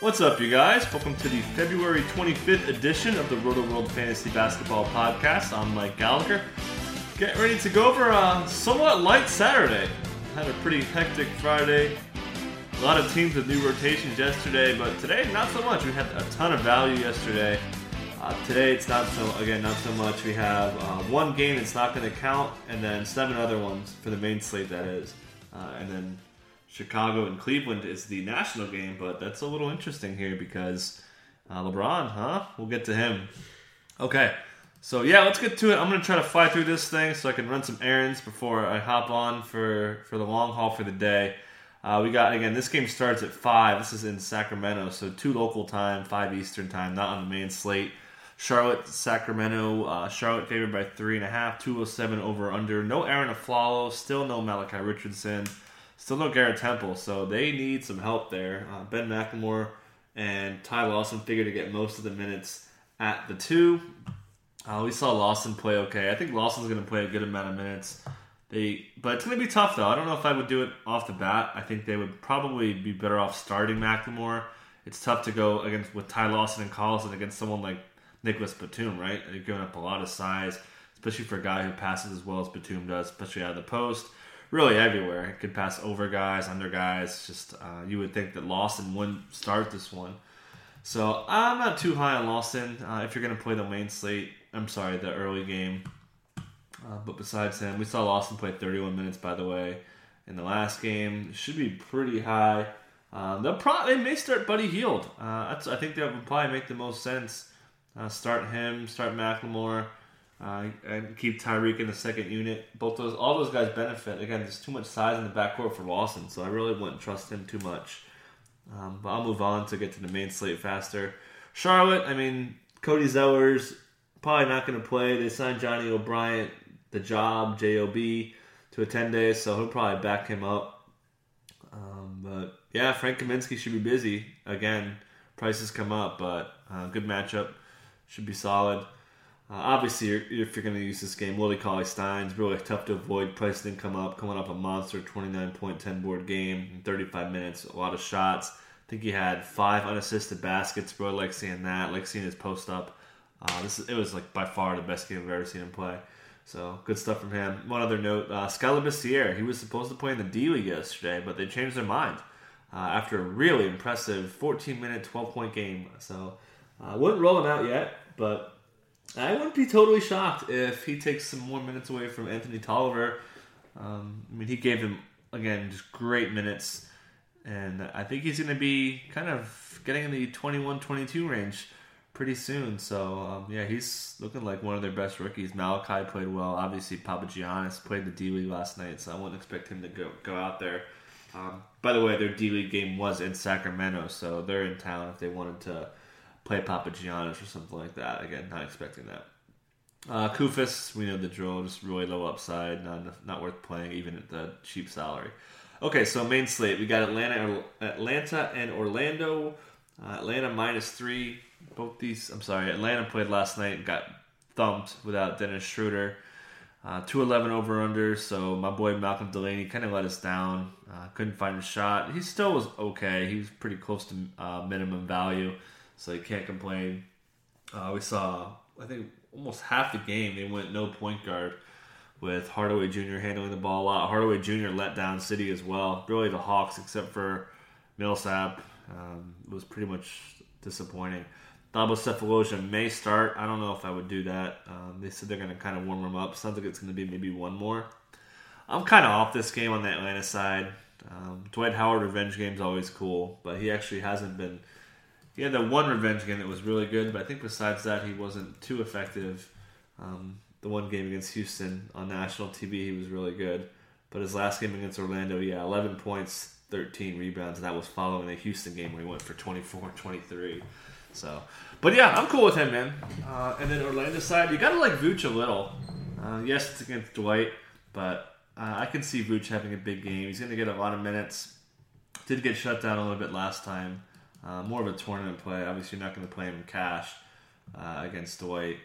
What's up, you guys? Welcome to the February 25th edition of the Rotoworld Fantasy Basketball Podcast. I'm Mike Gallagher. Getting ready to go over a somewhat light Saturday. Had a pretty hectic Friday. A lot of teams with new rotations yesterday, but today not so much. We had a ton of value yesterday. Uh, today it's not so again not so much. We have uh, one game that's not going to count, and then seven other ones for the main slate that is, uh, and then Chicago and Cleveland is the national game, but that's a little interesting here because uh, LeBron, huh? We'll get to him. Okay, so yeah, let's get to it. I'm gonna try to fly through this thing so I can run some errands before I hop on for for the long haul for the day. Uh, we got again. This game starts at five. This is in Sacramento, so two local time, five Eastern time, not on the main slate. Charlotte, Sacramento. Uh, Charlotte favored by three and a half. Two oh seven over under. No Arron Afflalo. Still no Malachi Richardson. Still no Garrett Temple, so they need some help there. Uh, ben McLemore and Ty Lawson figure to get most of the minutes at the two. Uh, we saw Lawson play okay. I think Lawson's going to play a good amount of minutes. They, but it's going to be tough though. I don't know if I would do it off the bat. I think they would probably be better off starting McLemore. It's tough to go against with Ty Lawson and Collison against someone like Nicolas Batum, right? They're giving up a lot of size, especially for a guy who passes as well as Batum does, especially out of the post really everywhere. It could pass over guys, under guys. Just uh, you would think that Lawson wouldn't start this one. So I'm not too high on Lawson. Uh, if you're going to play the main slate, I'm sorry, the early game. Uh, but besides him, we saw Lawson play 31 minutes, by the way, in the last game. Should be pretty high. Um, they'll they may start Buddy Hield. Uh, I think that would probably make the most sense. Uh, start him, start McLemore. Uh, and keep Tyreke in the second unit. Both those, all those guys benefit. Again, there's too much size in the backcourt for Lawson, so I really wouldn't trust him too much. Um, but I'll move on to get to the main slate faster. Charlotte, I mean, Cody Zeller's probably not going to play. They signed Johnny O'Bryant, the job, Job, to a 10 days, so he'll probably back him up. Um, but yeah, Frank Kaminsky should be busy. Again, prices come up, but uh, good matchup. Should be solid. Uh, obviously, if you're going to use this game, Willie Cauley Stein's really tough to avoid. Price didn't come up, coming up a monster 29 point 10 board game in 35 minutes, a lot of shots. I think he had five unassisted baskets. Really like seeing that, like seeing his post up. Uh, this is, it was like by far the best game I've ever seen him play. So good stuff from him. One other note: uh, Labissiere, he was supposed to play in the D League yesterday, but they changed their mind uh, after a really impressive 14 minute, 12 point game. So I uh, wouldn't roll him out yet, but I wouldn't be totally shocked if he takes some more minutes away from Anthony Tolliver. Um, I mean, he gave him again just great minutes, and I think he's going to be kind of getting in the 21-22 range pretty soon. So um, yeah, he's looking like one of their best rookies. Malachi played well. Obviously, Papa Papagiannis played the D League last night, so I wouldn't expect him to go go out there. Um, by the way, their D League game was in Sacramento, so they're in town if they wanted to play Papagiannis or something like that. Again, not expecting that. Uh, Koufos, we know the drill, just really low upside, not not worth playing even at the cheap salary. Okay, so main slate we got Atlanta, Atlanta and Orlando. Uh, Atlanta minus three. Both these, I'm sorry, Atlanta played last night and got thumped without Dennis Schroeder. Uh, 211 over under, so my boy Malcolm Delaney kind of let us down. Uh, couldn't find a shot. He still was okay. He was pretty close to uh, minimum value so you can't complain. Uh, we saw, I think, almost half the game they went no point guard with Hardaway Jr. handling the ball a lot. Hardaway Jr. let down City as well. Really, the Hawks, except for Millsap, um, was pretty much disappointing. Thabo Sefolosha may start. I don't know if I would do that. Um, they said they're going to kind of warm him up. Sounds like it's going to be maybe one more. I'm kind of off this game on the Atlanta side. Um, Dwight Howard revenge game is always cool, but he actually hasn't been – he had that one revenge game that was really good, but I think besides that, he wasn't too effective. Um, the one game against Houston on national TV, he was really good. But his last game against Orlando, yeah, 11 points, 13 rebounds, and that was following the Houston game where he went for 24 23. So, but yeah, I'm cool with him, man. Uh, and then Orlando side, you gotta like Vooch a little. Uh, yes, it's against Dwight, but uh, I can see Vooch having a big game. He's gonna get a lot of minutes. Did get shut down a little bit last time. Uh, more of a tournament play. Obviously, you're not going to play him cash uh, against Dwight.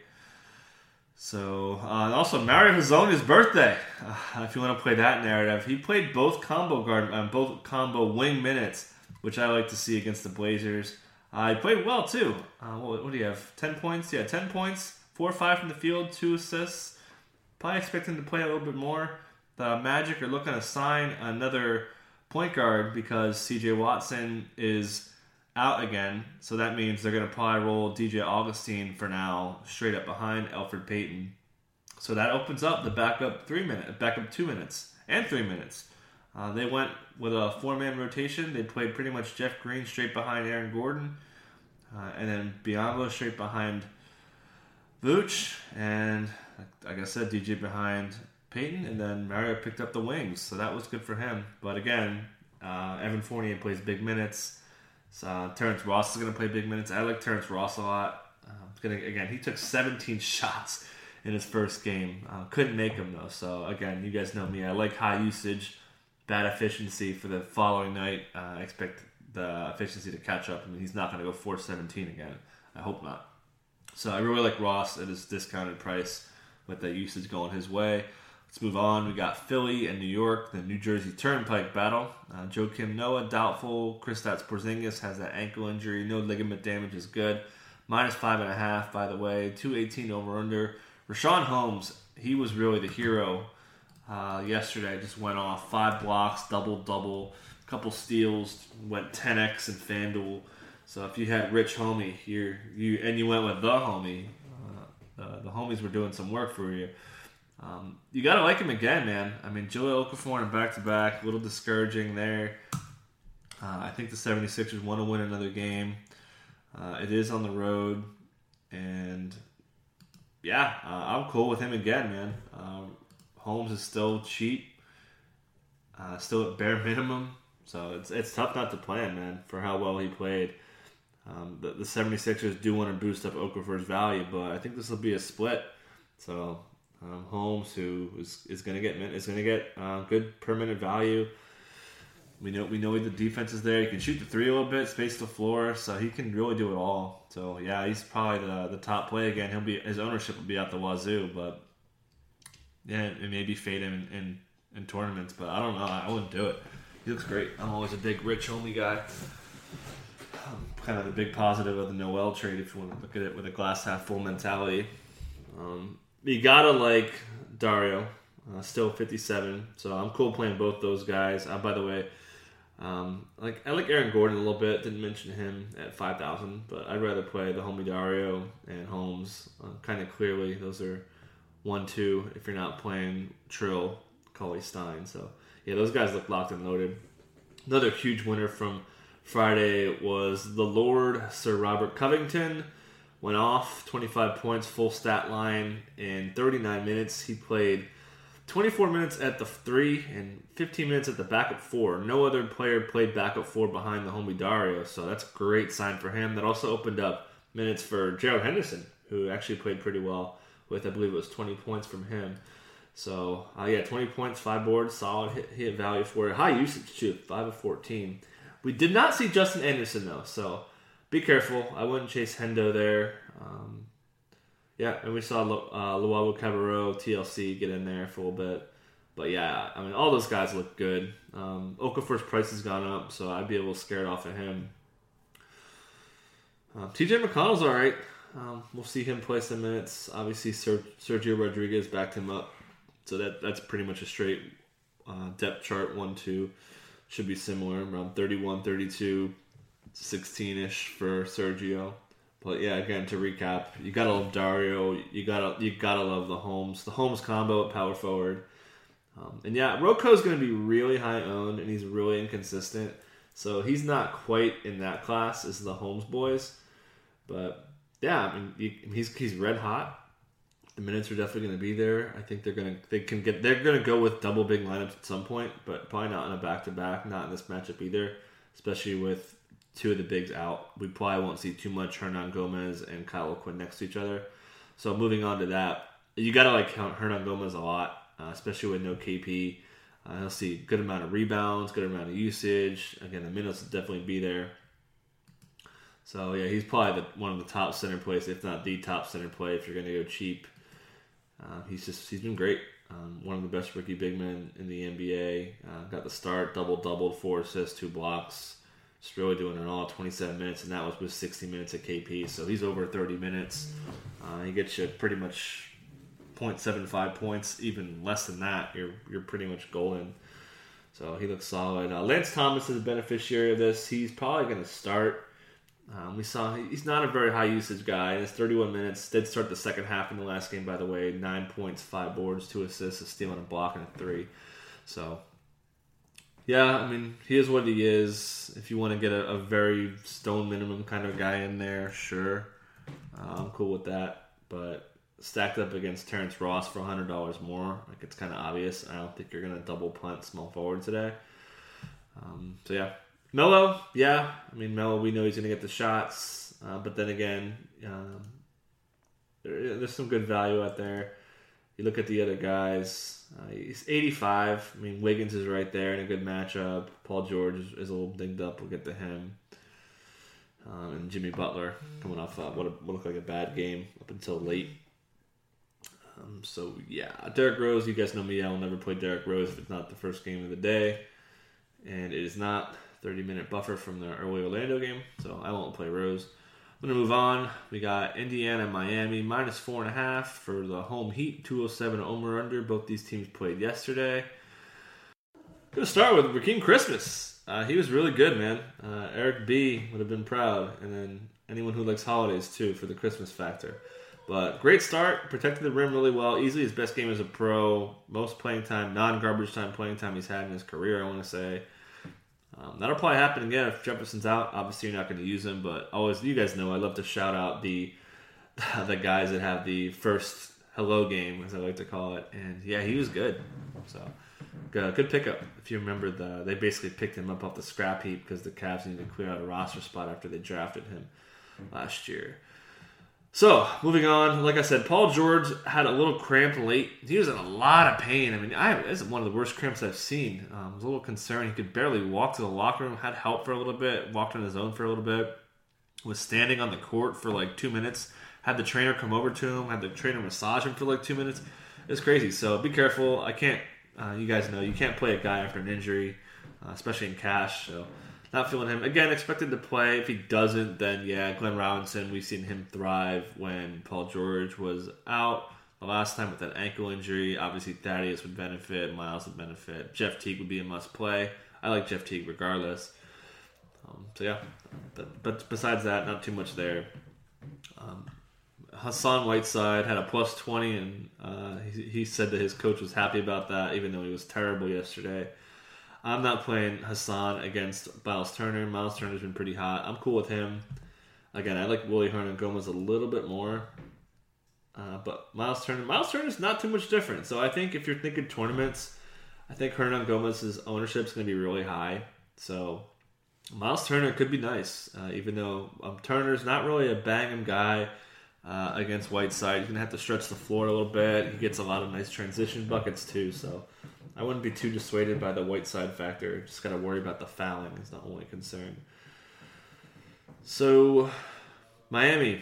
So, uh, also Mario Hezonja's birthday. Uh, if you want to play that narrative, he played both combo guard, uh, both combo wing minutes, which I like to see against the Blazers. Uh, he played well too. Uh, what, what, do you have? Ten points? Yeah, ten points. Four or five from the field, two assists. Probably expecting to play a little bit more. The Magic are looking to sign another point guard because C.J. Watson is out again. So that means they're going to probably roll DJ Augustin for now, straight up behind Elfrid Payton. So that opens up the backup three minute, backup two minutes and three minutes. Uh, they went with a four man rotation. They played pretty much Jeff Green straight behind Aaron Gordon, uh, and then Biyombo straight behind Vooch, and like I said, DJ behind Payton, and then Mario picked up the wings, so that was good for him. But again, uh, Evan Fournier plays big minutes. So Terrence Ross is going to play big minutes. I like Terrence Ross a lot. Uh, gonna, again, he took 17 shots in his first game. Uh, couldn't make them though. So again, you guys know me. I like high usage, bad efficiency for the following night. Uh, expect the efficiency to catch up. I mean, he's not going to go 417 again. I hope not. So I really like Ross at his discounted price with the usage going his way. Let's move on. We got Philly and New York, the New Jersey Turnpike battle. Uh, Joakim Noah doubtful. Kristaps Porzingis has that ankle injury. No ligament damage is good. Minus five and a half, by the way. 218 over under. Richaun Holmes, he was really the hero uh, yesterday. Just went off five blocks, double double, couple steals, went 10x in FanDuel. So if you had Rich Homie here, you and you went with the homie, uh, the homies were doing some work for you. Um, you got to like him again, man. I mean, Jahlil Okafor in back to back, a little discouraging there. Uh, I think the 76ers want to win another game. Uh, it is on the road, and yeah, uh, I'm cool with him again, man. Um, Holmes is still cheap, uh, still at bare minimum, so it's it's tough not to plan, man, for how well he played. Um, the, the 76ers do want to boost up Okafor's value, but I think this will be a split. So um, Holmes, who is, is going to get is going to get uh, good permanent value. We know we know the defense is there. He can shoot the three a little bit, space the floor, so he can really do it all. So yeah, he's probably the the top play again. He'll be his ownership will be out the wazoo, but yeah, it maybe fade him in, in, in tournaments. But I don't know. I wouldn't do it. He looks great. I'm always a big rich homie guy. kind of the big positive of the Noel trade, if you want to look at it with a glass half full mentality. Um, you gotta like Dario, uh, still 57. So I'm cool playing both those guys. Uh, by the way, um, like I like Aaron Gordon a little bit. Didn't mention him at 5,000, but I'd rather play the homie Dario and Holmes. Uh, kind of clearly, those are one two. If you're not playing Trill, Cauley Stein. So yeah, those guys look locked and loaded. Another huge winner from Friday was the Lord Sir Robert Covington went off 25 points, full stat line in 39 minutes. He played 24 minutes at the three and 15 minutes at the backup four. No other player played backup four behind the homie Dario, so that's a great sign for him. That also opened up minutes for Gerald Henderson, who actually played pretty well with, I believe it was 20 points from him. So, uh, yeah, 20 points, five boards, solid hit, hit value for it. High usage, too, 5 of 14. We did not see Justin Anderson, though, so be careful. I wouldn't chase Hendo there. Um, yeah, and we saw uh, Luwawu Cabarrot, TLC get in there for a little bit. But yeah, I mean, all those guys look good. Um, Okafor's price has gone up, so I'd be a little scared off of him. Uh, TJ McConnell's all right. Um, we'll see him play some minutes. Obviously, Ser- Sergio Rodriguez backed him up, so that that's pretty much a straight uh, depth chart. One two should be similar, around 31, 32, 16 ish for Sergio. But yeah, again to recap, you gotta love Dario. You gotta you gotta love the Holmes. The Holmes combo at power forward. Um, and yeah, is going to be really high owned, and he's really inconsistent. So he's not quite in that class as the Holmes boys. But yeah, I mean, he's he's red hot. the minutes are definitely going to be there. I think they're going to they can get they're going to go with double big lineups at some point, but probably not in a back to back, not in this matchup either. Especially with two of the bigs out, we probably won't see too much Hernangomez and Kyle O'Quinn next to each other. So moving on to that, you got to like count Hernangomez a lot, uh, especially with no KP. Uh, he'll see good amount of rebounds, good amount of usage. Again, the minutes will definitely be there. So yeah, he's probably the, one of the top center plays, if not the top center play. If you're going to go cheap, uh, he's just he's been great. Um, one of the best rookie big men in the NBA. Uh, got the start, double doubled, four assists, two blocks. Really doing it all. 27 minutes, and that was with 60 minutes at KP. So he's over 30 minutes. Uh, he gets you pretty much 0.75 points, even less than that. You're you're pretty much golden. So he looks solid. Uh, Lance Thomas is a beneficiary of this. He's probably going to start. Um, we saw he's not a very high usage guy. It's 31 minutes. Did start the second half in the last game, by the way. Nine points, five boards, two assists, a steal, and a block, and a three. So, yeah, I mean, he is what he is. If you want to get a, a very stone minimum kind of guy in there, sure, uh, I'm cool with that. But stacked up against Terrence Ross for $100 more, like it's kind of obvious. I don't think you're to double punt small forward today. Um, so, yeah, Melo, yeah. I mean, Melo, we know he's to get the shots. Uh, but then again, um, there, there's some good value out there. You look at the other guys. Uh, he's 85. I mean, Wiggins is right there in a good matchup. Paul George is, is a little dinged up. We'll get to him. Um, and Jimmy Butler coming off uh, what, what looked like a bad game up until late. Um, so yeah, Derrick Rose. You guys know me. I'll never play Derrick Rose if it's not the first game of the day, and it is not 30 minute buffer from the early Orlando game, so I won't play Rose. I'm going to move on. We got Indiana and Miami minus four and a half for the home heat, 207 over under. Both these teams played yesterday. Going to start with Rakeem Christmas. Uh, he was really good, man. Uh, Eric B would have been proud, and then anyone who likes holidays too for the Christmas factor. But great start, protected the rim really well. Easily his best game as a pro, most playing time, non garbage time playing time he's had in his career. I want to say. Um, that'll probably happen again if Jefferson's out. Obviously, you're not going to use him, but always, you guys know, I love to shout out the the guys that have the first hello game, as I like to call it. And yeah, he was good. So good, good pickup. If you remember, the they basically picked him up off the scrap heap because the Cavs needed to clear out a roster spot after they drafted him last year. So, moving on, like I said, Paul George had a little cramp late. He was in a lot of pain. I mean, I, this is one of the worst cramps I've seen. Um, I was a little concerned. He could barely walk to the locker room, had help for a little bit, walked on his own for a little bit, was standing on the court for like two minutes, had the trainer come over to him, had the trainer massage him for like two minutes. It's crazy. So, be careful. I can't, uh, you guys know, you can't play a guy after an injury, uh, especially in cash. So, not feeling him. Again, expected to play. If he doesn't, then yeah, Glenn Robinson, we've seen him thrive when Paul George was out. The last time with that ankle injury, obviously Thaddeus would benefit, Miles would benefit. Jeff Teague would be a must play. I like Jeff Teague regardless. Um, so yeah, but, but besides that, not too much there. Um, Hassan Whiteside had a plus 20, and uh, he, he said that his coach was happy about that, even though he was terrible yesterday. I'm not playing Hassan against Miles Turner. Miles Turner's been pretty hot. I'm cool with him. Again, I like Willy Hernangomez a little bit more. Uh, but Miles Turner, Miles Turner's not too much different. So I think if you're thinking tournaments, I think Hernangomez's ownership is going to be really high. So Miles Turner could be nice, uh, even though um, Turner's not really a bang him guy uh, against Whiteside. He's going to have to stretch the floor a little bit. He gets a lot of nice transition buckets too. So I wouldn't be too dissuaded by the Whiteside factor. Just got to worry about the fouling is the only concern. So, Miami,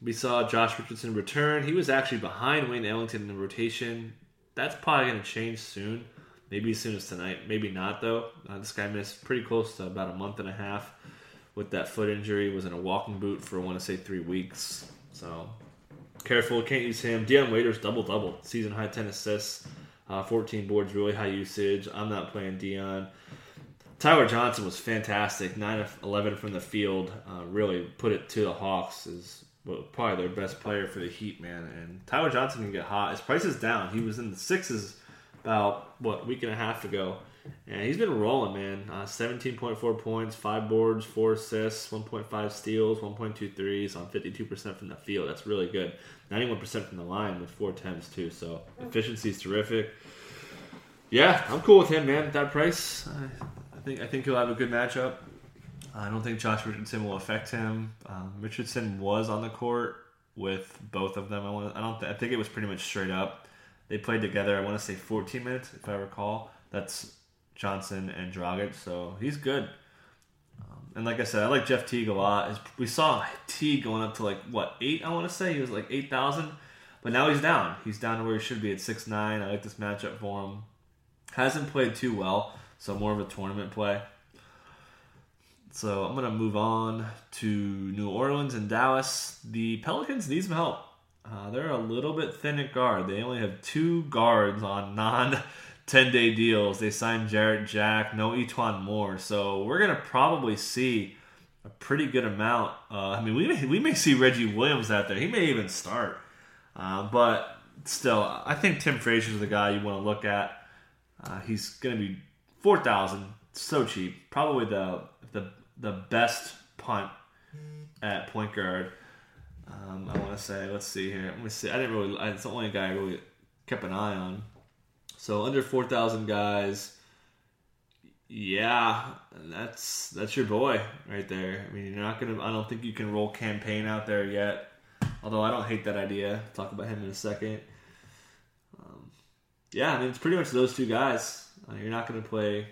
we saw Josh Richardson return. He was actually behind Wayne Ellington in the rotation. That's probably going to change soon. Maybe as soon as tonight. Maybe not though. Uh, this guy missed pretty close to about a month and a half with that foot injury. Was in a walking boot for I want to say three weeks. So careful, can't use him. Dion Waiters double double, season high ten assists. Uh, 14 boards, really high usage. I'm not playing Dion. Tyler Johnson was fantastic. 9 of 11 from the field. Uh, really put it to the Hawks. Is probably their best player for the Heat, man. And Tyler Johnson can get hot. His price is down. He was in the sixes about, what, week and a half ago. And he's been rolling, man. Uh, 17.4 points, 5 boards, 4 assists, 1.5 steals, 1.2 threes on 52% from the field. That's really good. 91% from the line with 4 attempts, too. So efficiency is terrific. Yeah, I'm cool with him, man. At that price, I think I think he'll have a good matchup. I don't think Josh Richardson will affect him. Um, Richardson was on the court with both of them. I want. I don't. Th- I think it was pretty much straight up. They played together. I want to say 14 minutes, if I recall. That's Johnson and Dragic, so he's good. Um, and like I said, I like Jeff Teague a lot. We saw Teague going up to like what eight? I want to say he was like eight thousand, but now he's down. He's down to where he should be at six nine. I like this matchup for him. Hasn't played too well, so more of a tournament play. So I'm gonna move on to New Orleans and Dallas. The Pelicans need some help. Uh, they're a little bit thin at guard. They only have two guards on non 10 day deals. They signed Jarrett Jack, no E'Twaun Moore. So we're going to probably see a pretty good amount. Uh, I mean, we may, we may see Reggie Williams out there. He may even start. Uh, but still, I think Tim Frazier is the guy you want to look at. Uh, he's going to be 4000 so cheap. Probably the, the, the best punt at point guard. Um, I want to say, let's see here. Let me see. I didn't really. It's the only guy I really kept an eye on. So under four thousand guys. Yeah, that's that's your boy right there. I mean, you're not gonna. I don't think you can roll Cam Payne out there yet. Although I don't hate that idea. Talk about him in a second. Um, yeah, I mean it's pretty much those two guys. Uh, you're not gonna play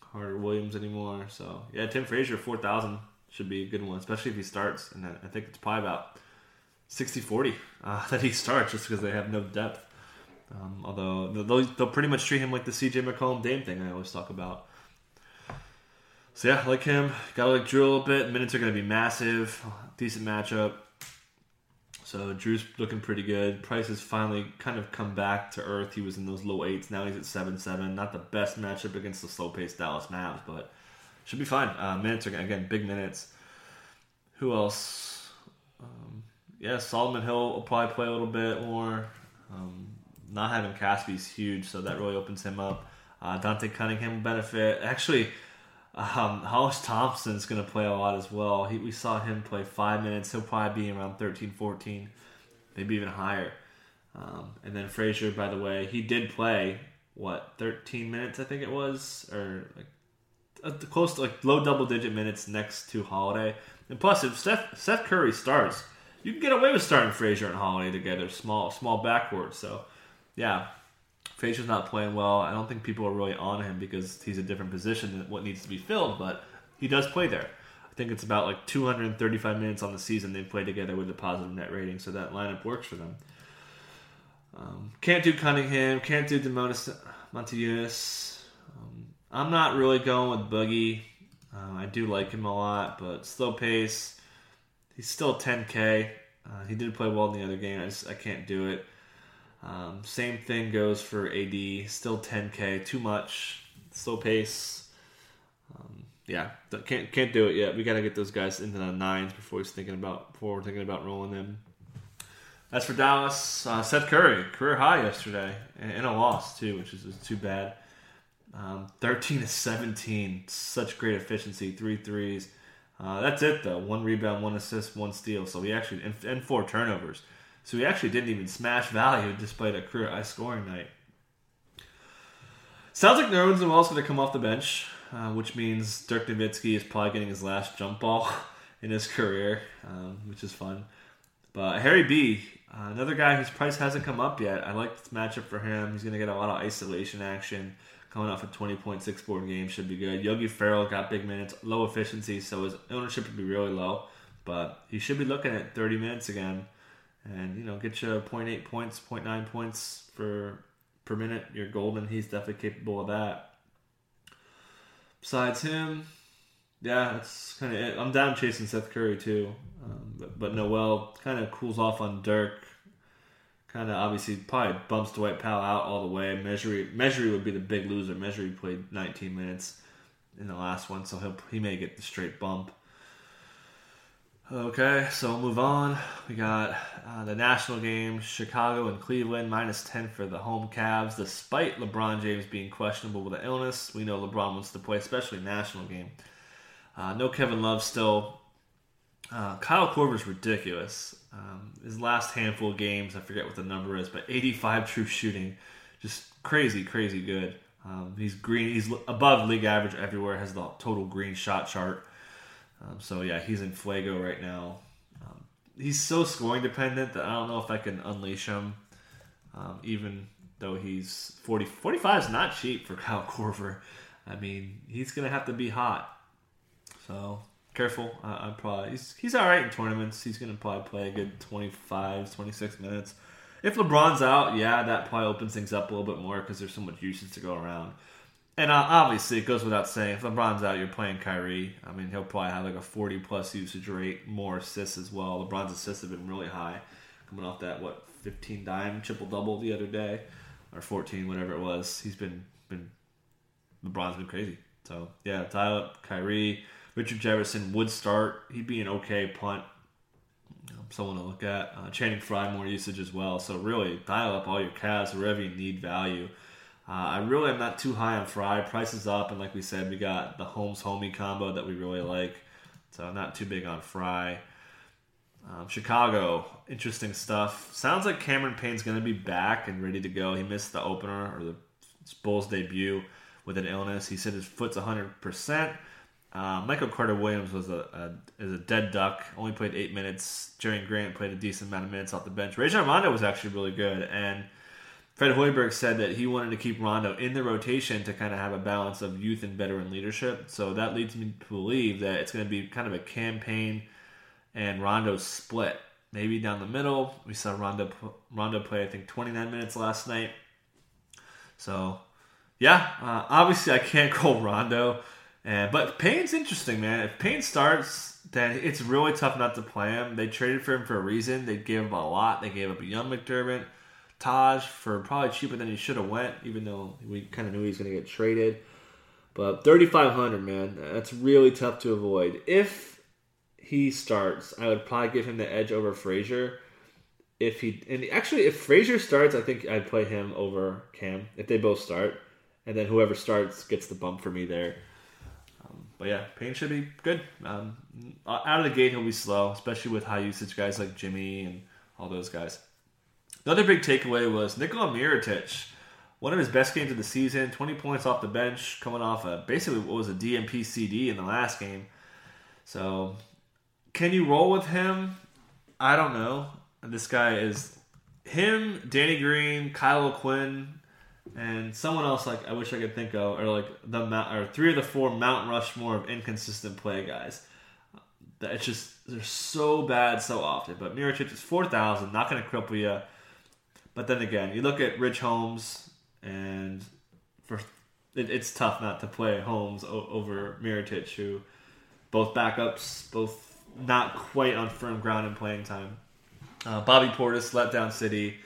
Carter Williams anymore. So yeah, Tim Frazier four thousand should be a good one, especially if he starts. And I think it's probably about 60-40 uh, that he starts just because they have no depth. Um, although they'll, they'll pretty much treat him like the CJ McCollum Dame thing I always talk about. So yeah, like him. Gotta like Jrue a little bit. Minutes are gonna be massive. Decent matchup. So Jrue's looking pretty good. Price has finally kind of come back to earth. He was in those low eights. Now he's at seven seven. Not the best matchup against the slow paced Dallas Mavs, but should be fine. Uh, minutes are again big minutes. Who else? Um, yeah, Solomon Hill will probably play a little bit more. Um, not having Casspi is huge, so that really opens him up. Uh, Dante Cunningham will benefit. Actually, um, Hollis Thompson's going to play a lot as well. He, we saw him play five minutes. He'll probably be around 13, 14, maybe even higher. Um, and then Frazier, by the way, he did play what 13 minutes, I think it was, or like uh, close to like low double digit minutes next to Holiday. And plus, if Seth, Seth Curry starts, you can get away with starting Frazier and Holiday together, small small backcourt. So, yeah, Frazier's not playing well. I don't think people are really on him because he's a different position than what needs to be filled, but he does play there. I think it's about like 235 minutes on the season they've played together with a positive net rating, so that lineup works for them. Um, can't do Cunningham, can't do Donatas Motiejunas. Um, I'm not really going with Boogie. Uh, I do like him a lot, but slow pace. He's still 10K. Uh, he did play well in the other game. I just I can't do it. Um, same thing goes for AD. Still 10K. Too much. Slow pace. Um, yeah, can't can't do it yet. We got to get those guys into the nines before he's thinking about before we're thinking about rolling them. As for Dallas, uh, Seth Curry career high yesterday and a loss too, which is, is too bad. Um, 13 to 17, such great efficiency, three threes. Uh, that's it though. One rebound, one assist, one steal. So he actually and, and four turnovers. So he actually didn't even smash value despite a career high scoring night. Sounds like Nerlens Noel's going to come off the bench, uh, which means Dirk Nowitzki is probably getting his last jump ball in his career, um, which is fun. But Harry B, uh, another guy whose price hasn't come up yet. I like this matchup for him. He's going to get a lot of isolation action coming off a 20.6 board game. Should be good. Yogi Ferrell got big minutes, low efficiency, so his ownership would be really low. But he should be looking at 30 minutes again and you know get you 0.8 points 0.9 points for per minute you're golden he's definitely capable of that besides him yeah that's kind of it i'm down chasing seth curry too um, but, but noel kind of cools off on dirk kind of obviously probably bumps Dwight Powell out all the way. Measury Measury would be the big loser. Measury played 19 minutes in the last one, so he he may get the straight bump. Okay, so we'll move on. We got uh, the national game, Chicago and Cleveland, minus 10 for the home Cavs. Despite LeBron James being questionable with an illness, we know LeBron wants to play, especially national game. Uh, no Kevin Love still. Uh, Kyle Korver's ridiculous. Um, his last handful of games, I forget what the number is, but 85 true shooting. Just crazy, crazy good. Um, he's green. He's above league average everywhere. Has the total green shot chart. Um, so yeah, he's in Fuego right now. Um, he's so scoring dependent that I don't know if I can unleash him. Um, even though he's 40, 45 is not cheap for Kyle Korver. I mean, he's gonna have to be hot. So careful. I'm probably he's he's all right in tournaments. He's gonna probably play a good 25, 26 minutes. If LeBron's out, yeah, that probably opens things up a little bit more because there's so much usage to go around. And uh, obviously, it goes without saying, if LeBron's out, you're playing Kyrie. I mean, he'll probably have like a 40 plus usage rate, more assists as well. LeBron's assists have been really high, coming off that what 15 dime triple double the other day, or 14, whatever it was. He's been been LeBron's been crazy. So yeah, dial up Kyrie. Richard Jefferson would start. He'd be an okay punt. someone to look at. Uh, Channing Frye more usage as well. So really, dial up all your Cavs wherever you need value. Uh, I really am not too high on Frye. Price is up, and like we said, we got the Holmes Homie combo that we really like. So I'm not too big on Frye. Um, Chicago, interesting stuff. Sounds like Cameron Payne's going to be back and ready to go. He missed the opener or the Bulls debut with an illness. He said his foot's 100%. Uh, Michael Carter Williams was a, a, is a dead duck. Only played eight minutes. Jerian Grant played a decent amount of minutes off the bench. Rajon Rondo was actually really good, and Fred Hoiberg said that he wanted to keep Rondo in the rotation to kind of have a balance of youth and veteran leadership. So that leads me to believe that it's going to be kind of a Cam Payne and Rondo split. Maybe down the middle. We saw Rondo Rondo play I think 29 minutes last night. So yeah, uh, obviously I can't call Rondo, and but Payne's interesting, man. If Payne starts, then it's really tough not to play him. They traded for him for a reason. They gave him a lot. They gave up a young McDermott. Taj for probably cheaper than he should have went, even though we kind of knew he was going to get traded. But 3500 man, that's really tough to avoid. If he starts, I would probably give him the edge over Frazier. If he and actually if Frazier starts, I think I'd play him over Cam if they both start, and then whoever starts gets the bump for me there. Um, but yeah, Payne should be good. Um, out of the gate, he'll be slow, especially with high usage guys like Jimmy and all those guys. The other big takeaway was Nikola Mirotic. One of his best games of the season, 20 points off the bench, coming off a basically what was a DNP CD in the last game. So, can you roll with him? I don't know. This guy is him, Danny Green, Kyle Quinn, and someone else like I wish I could think of, or like the or three of the four Mount Rushmore of inconsistent play guys. That it's just they're so bad so often. But Mirotic is four thousand, not going to cripple you. But then again, you look at Rich Holmes, and for it, it's tough not to play Holmes o- over Mirotic, who both backups, both not quite on firm ground in playing time. Uh, Bobby Portis let down City,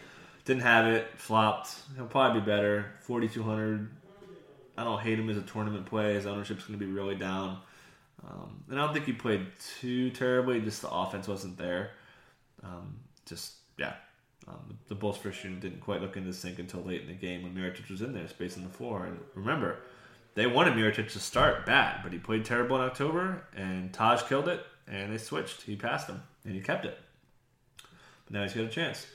didn't have it, flopped. He'll probably be better. Forty two hundred. I don't hate him as a tournament play. His ownership's going to be really down. Um, and I don't think he played too terribly. Just the offense wasn't there. Um, just yeah, um, the Bulls' first didn't quite look into sync until late in the game when Mirotic was in there, spacing the floor. And remember, they wanted Mirotic to start bad, but he played terrible in October, and Taj killed it, and they switched. He passed him, and he kept it. But now he's got a chance.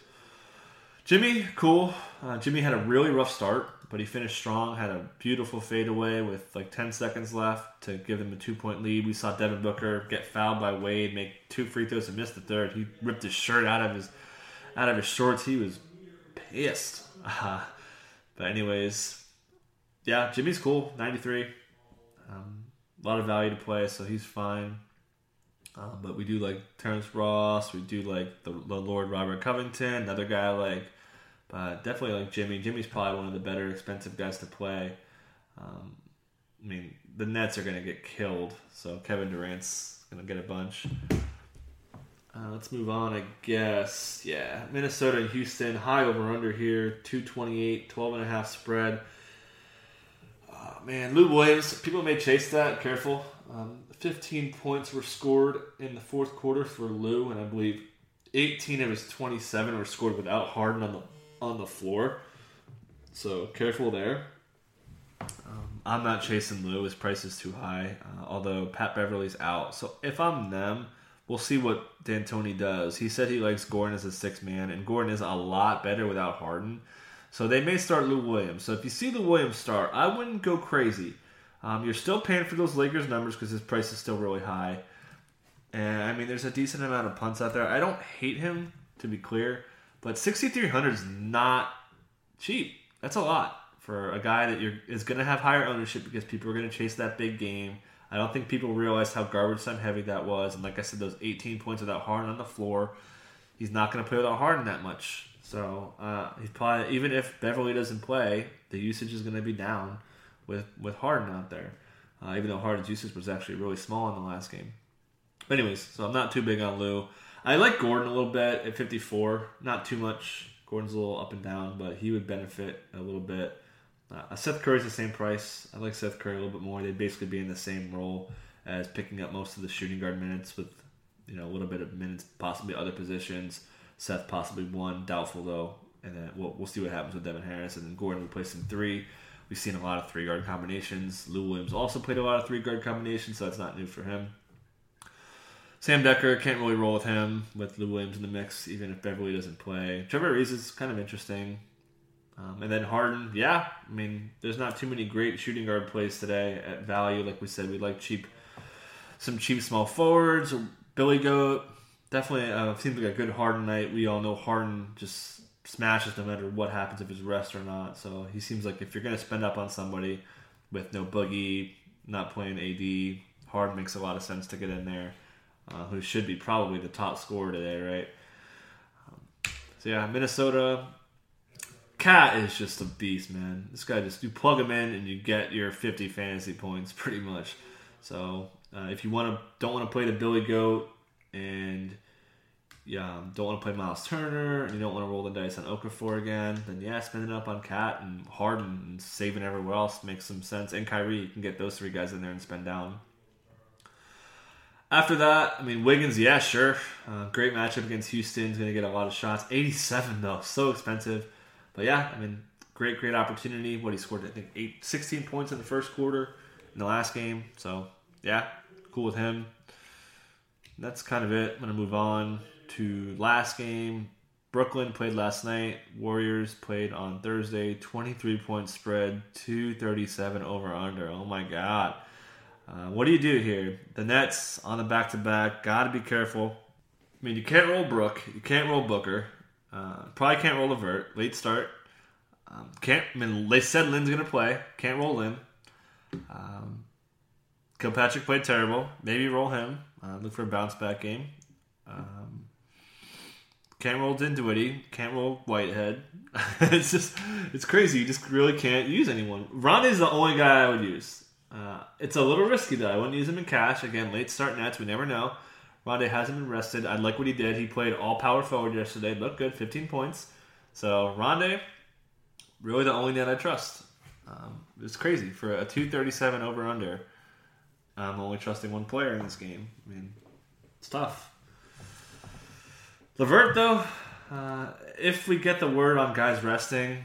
Jimmy, cool. Uh, Jimmy had a really rough start, but he finished strong. Had a beautiful fadeaway with like 10 seconds left to give them a two point lead. We saw Devin Booker get fouled by Wade, make two free throws, and miss the third. He ripped his shirt out of his out of his shorts. He was pissed. Uh, but anyways, yeah, Jimmy's cool. 93. Um, a lot of value to play, so he's fine. Um, but we do like Terrence Ross. We do like the, the Lord Robert Covington. Another guy I like. But definitely like Jimmy. Jimmy's probably one of the better expensive guys to play. Um, I mean, the Nets are going to get killed, so Kevin Durant's going to get a bunch. Uh, let's move on, I guess. Yeah, Minnesota and Houston, high over under here, 228, 12 and a half spread. Oh, man, Lou Williams, people may chase that, careful. Um, 15 points were scored in the fourth quarter for Lou, and I believe 18 of his 27 were scored without Harden on the on the floor. So careful there. Um, I'm not chasing Lou. His price is too high. Uh, although Pat Beverley's out, so if I'm them, we'll see what D'Antoni does. He said he likes Gordon as a six man, and Gordon is a lot better without Harden. So they may start Lou Williams. So if you see the Williams start, I wouldn't go crazy. Um, you're still paying for those Lakers numbers because his price is still really high. And I mean, there's a decent amount of punts out there. I don't hate him, to be clear, but 6,300 is not cheap. That's a lot for a guy that you're, is going to have higher ownership because people are going to chase that big game. I don't think people realized how garbage time heavy that was. And like I said, those 18 points without Harden on the floor, he's not going to play without Harden that much. So uh, he's probably even if Beverley doesn't play, the usage is going to be down with with Harden out there. Uh, even though Harden's usage was actually really small in the last game. But anyways, so I'm not too big on Lou. I like Gordon a little bit at 54. Not too much. Gordon's a little up and down, but he would benefit a little bit. Uh, Seth Curry's the same price. I like Seth Curry a little bit more. They'd basically be in the same role as picking up most of the shooting guard minutes with you know a little bit of minutes, possibly other positions. Seth possibly one, doubtful though. And then we'll, we'll see what happens with Devin Harris. And then Gordon some three. We've seen a lot of three guard combinations. Lou Williams also played a lot of three guard combinations, so that's not new for him. Sam Dekker can't really roll with him with Lou Williams in the mix, even if Beverley doesn't play. Trevor Ariza is kind of interesting. Um, and then Harden, yeah, I mean, there's not too many great shooting guard plays today at value. Like we said, we like cheap, some cheap small forwards. Billy Goat, definitely uh, seems like a good Harden night. We all know Harden just smashes no matter what happens if he's rest or not. So he seems like if you're going to spend up on somebody with no boogie, not playing AD, Harden makes a lot of sense to get in there. Uh, who should be probably the top scorer today, right? Um, so yeah, Minnesota. KAT is just a beast, man. This guy just you plug him in and you get your 50 fantasy points pretty much. So uh, if you want to don't want to play the Billy Goat and yeah, don't want to play Miles Turner and you don't want to roll the dice on Okafor again, then yeah, spending up on KAT and Harden and saving everywhere else makes some sense. And Kyrie, you can get those three guys in there and spend down. After that, I mean Wiggins, yeah, sure, uh, great matchup against Houston. He's going to get a lot of shots. 87 though, so expensive. But yeah, I mean, great, great opportunity. What he scored, I think, eight, 16 points in the first quarter in the last game. So yeah, cool with him that's kind of it. I'm to move on to last game. Brooklyn played last night. Warriors played on Thursday. 23 point spread, 237 over under. Oh my God. Uh, what do you do here? The Nets on the back to back. Got to be careful. I mean, you can't roll Brook. You can't roll Booker. Uh, probably can't roll Levert. Late start. Um, can't. I mean, they said Lin's gonna play. Can't roll Lynn. Um, Kilpatrick played terrible. Maybe roll him. Uh, look for a bounce back game. Um, can't roll Dinwiddie. Can't roll Whitehead. it's just it's crazy. You just really can't use anyone. Ron is the only guy I would use. Uh, it's a little risky though. I wouldn't use him in cash. Again, late start nets. We never know. Rondae hasn't been rested. I like what he did. He played all power forward yesterday. Looked good. 15 points. So Rondae, really the only net I trust. Um, it's crazy for a 237 over under. I'm only trusting one player in this game. I mean, it's tough. Levert, though, uh, if we get the word on guys resting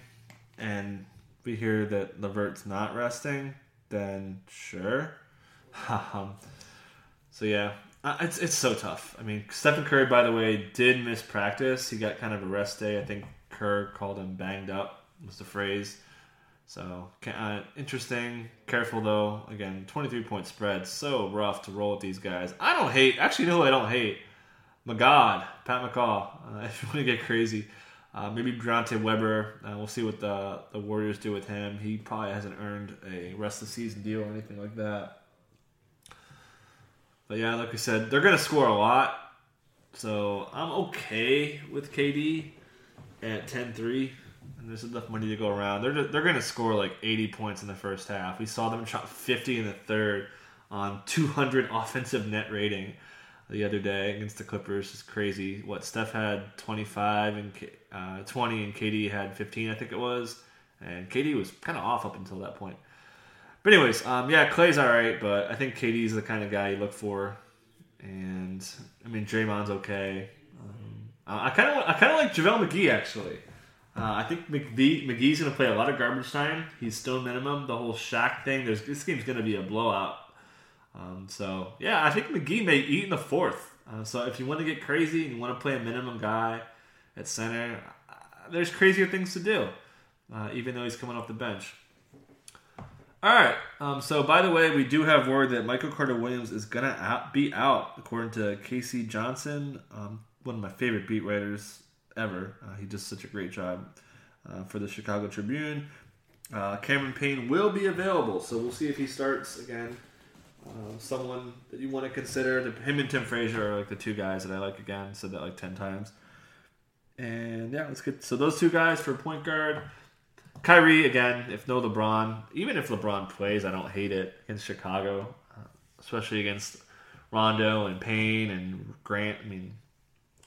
and we hear that Levert's not resting, then sure. um, so yeah, uh, it's it's so tough. I mean, Stephen Curry, by the way, did miss practice. He got kind of a rest day. I think Kerr called him banged up was the phrase. So uh, interesting. Careful though. Again, 23 point spread. So rough to roll with these guys. I don't hate. Actually, no, I don't hate. My God, Pat McCaw. Uh, if you want to get crazy, uh, maybe Deontay Weber. Uh, we'll see what the the Warriors do with him. He probably hasn't earned a rest of the season deal or anything like that. But yeah, like I said, they're gonna score a lot. So I'm okay with KD at 10-3 and there's enough money to go around. They're they're going to score like 80 points in the first half. We saw them shot 50 in the third on 200 offensive net rating the other day against the Clippers. It's crazy. What Steph had 25 and uh, 20, and KD had 15, I think it was. And KD was kind of off up until that point. But anyways, um, yeah, Clay's all right, but I think KD's the kind of guy you look for, and I mean Draymond's okay. Um, I kind of I kind of like JaVale McGee actually. Uh, I think McGee, McGee's going to play a lot of garbage time. He's still minimum. The whole Shaq thing. There's this game's going to be a blowout. Um, so yeah, I think McGee may eat in the fourth. Uh, so if you want to get crazy and you want to play a minimum guy at center, uh, there's crazier things to do. Uh, even though he's coming off the bench. All right. Um, so, by the way, we do have word that Michael Carter Williams is gonna out, be out, according to K.C. Johnson, um, one of my favorite beat writers ever. Uh, he does such a great job uh, for the Chicago Tribune. Uh, Cameron Payne will be available, so we'll see if he starts again. Uh, someone that you want to consider. Him and Tim Frazier are like the two guys that I like again. Said that like ten times. And yeah, let's get so those two guys for point guard. Kyrie again, if no LeBron, even if LeBron plays, I don't hate it against Chicago, uh, especially against Rondo and Payne and Grant. I mean,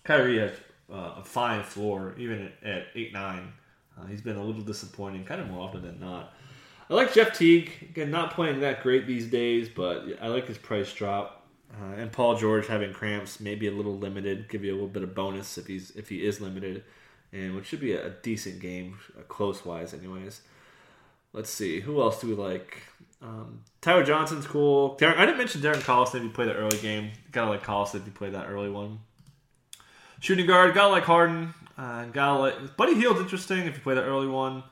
Kyrie has uh, a fine floor, even at, eight nine. Uh, he's been a little disappointing, kind of more often than not. I like Jeff Teague. Again, not playing that great these days, but I like his price drop. Uh, and Paul George having cramps, maybe a little limited. Give you a little bit of bonus if he's if he is limited and which should be a, decent game, uh, close wise, anyways. Let's see, who else do we like? Um, Tyler Johnson's cool. Darren, I didn't mention Darren Collison if you play the early game. Gotta like Collison if you play that early one. Shooting guard, gotta like Harden. Uh, gotta like Buddy Hield's interesting if you play the early one.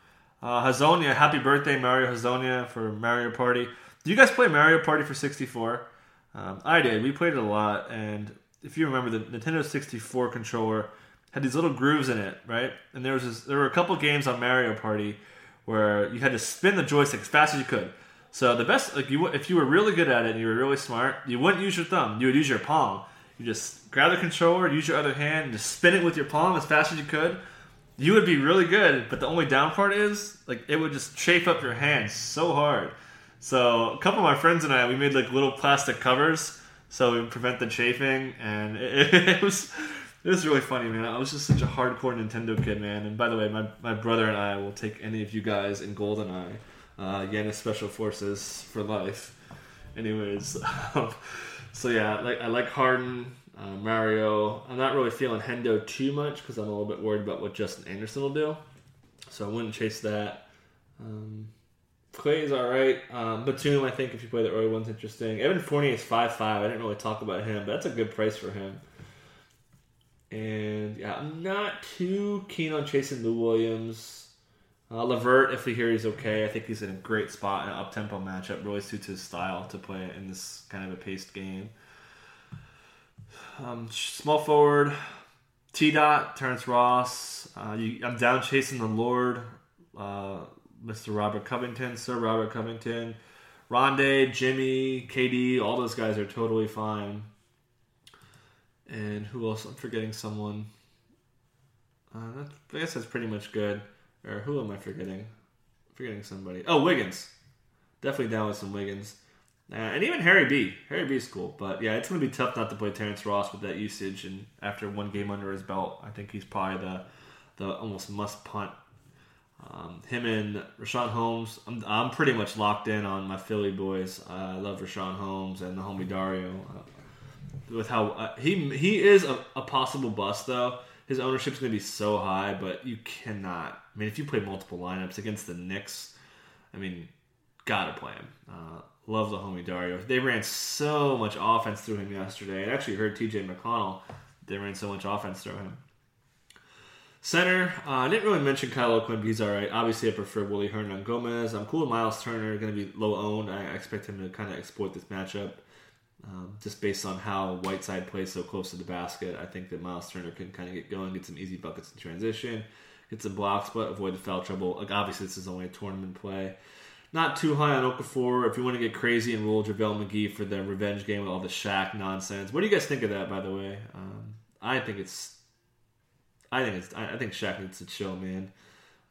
Uh, Hezonja, happy birthday, Mario Hezonja for Mario Party. Do you guys play Mario Party for 64? Um, I did. We played it a lot, and if you remember, the Nintendo 64 controller had these little grooves in it, right? And there was this, there were a couple games on Mario Party where you had to spin the joystick as fast as you could. So the best, like you, if you were really good at it and you were really smart, you wouldn't use your thumb. You would use your palm. You just grab the controller, use your other hand, and just spin it with your palm as fast as you could. You would be really good, but the only down part is like it would just chafe up your hands so hard. So a couple of my friends and I, we made like little plastic covers so we would prevent the chafing, and it, it was it was really funny, man. I was just such a hardcore Nintendo kid, man. And by the way, my, my brother and I will take any of you guys in GoldenEye, uh, Yanis Special Forces for life. Anyways, so yeah, like I like Harden, uh, Mario. I'm not really feeling Hendo too much because I'm a little bit worried about what Justin Anderson will do. So I wouldn't chase that. Um, Klay is all right. Um, Batum, I think if you play the early one's interesting. Evan Fournier is five five. I didn't really talk about him, but that's a good price for him. And yeah, I'm not too keen on chasing Lou Williams. Uh, LeVert, if we hear he's okay, I think he's in a great spot in an up tempo matchup. Really suits his style to play in this kind of a paced game. Um, small forward, T Dot, Terrence Ross. Uh, you, I'm down chasing the Lord, uh, Mr. Robert Covington, Sir Robert Covington, Rondae, Jimmy, KD. All those guys are totally fine. And who else? I'm forgetting someone. Uh, I guess that's pretty much good. Or who am I forgetting? Forgetting somebody. Oh, Wiggins. Definitely down with some Wiggins. Uh, and even Harry B. Harry B is cool. But yeah, it's going to be tough not to play Terrence Ross with that usage. And after one game under his belt, I think he's probably the, the almost must punt. Um, him and Richaun Holmes, I'm, I'm pretty much locked in on my Philly boys. Uh, I love Richaun Holmes and the homie Dario. With how uh, he he is a, a, possible bust though. His ownership's going to be so high, but you cannot. I mean, if you play multiple lineups against the Knicks, I mean, gotta play him. Uh, love the homie Dario. They ran so much offense through him yesterday. I actually heard T.J. McConnell. They ran so much offense through him. Center, uh, I didn't really mention Kyle O'Quinn, but he's all right. Obviously, I prefer Willy Hernangomez. I'm cool with Miles Turner, going to be low owned. I expect him to kind of exploit this matchup. Um, just based on how Whiteside plays so close to the basket, I think that Miles Turner can kind of get going, get some easy buckets in transition, get some blocks, but avoid the foul trouble. Like obviously, this is only a tournament play. Not too high on Okafor. If you want to get crazy and roll JaVale McGee for the revenge game with all the Shaq nonsense, what do you guys think of that? By the way, um, I think it's, I think it's, I think Shaq needs to chill, man.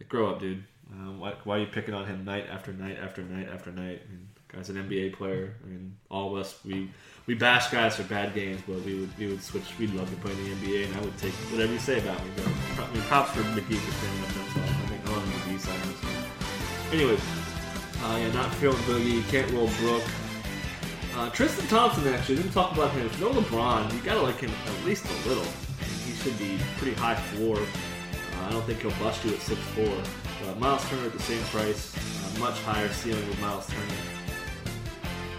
Like, grow up, dude. Um, why, why, are you picking on him night after night after night after night? I mean, guy's an NBA player. I mean, all of us we we bash guys for bad games, but we would we would switch. We'd love to play in the NBA, and I would take whatever you say about me. But I mean, props for McGee for standing up. That's all. I think on the McGee side. Anyways, Uh, yeah, not feeling Boogie, can't roll Brook. Uh, Tristan Thompson, actually, didn't talk about him. If no LeBron, you gotta like him at least a little. He should be pretty high floor. Uh, I don't think he'll bust you at 6'4. But Miles Turner at the same price, much higher ceiling with Miles Turner.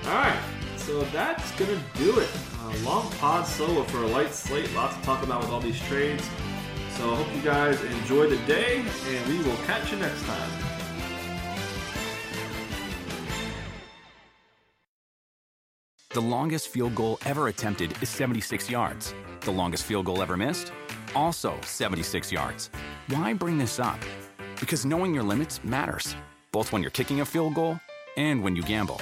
Alright, so that's gonna do it. Uh, long pod solo for a light slate, lots to talk about with all these trades. So I hope you guys enjoy the day, and we will catch you next time. The longest field goal ever attempted is 76 yards. The longest field goal ever missed? Also 76 yards. Why bring this up? Because knowing your limits matters, both when you're kicking a field goal and when you gamble.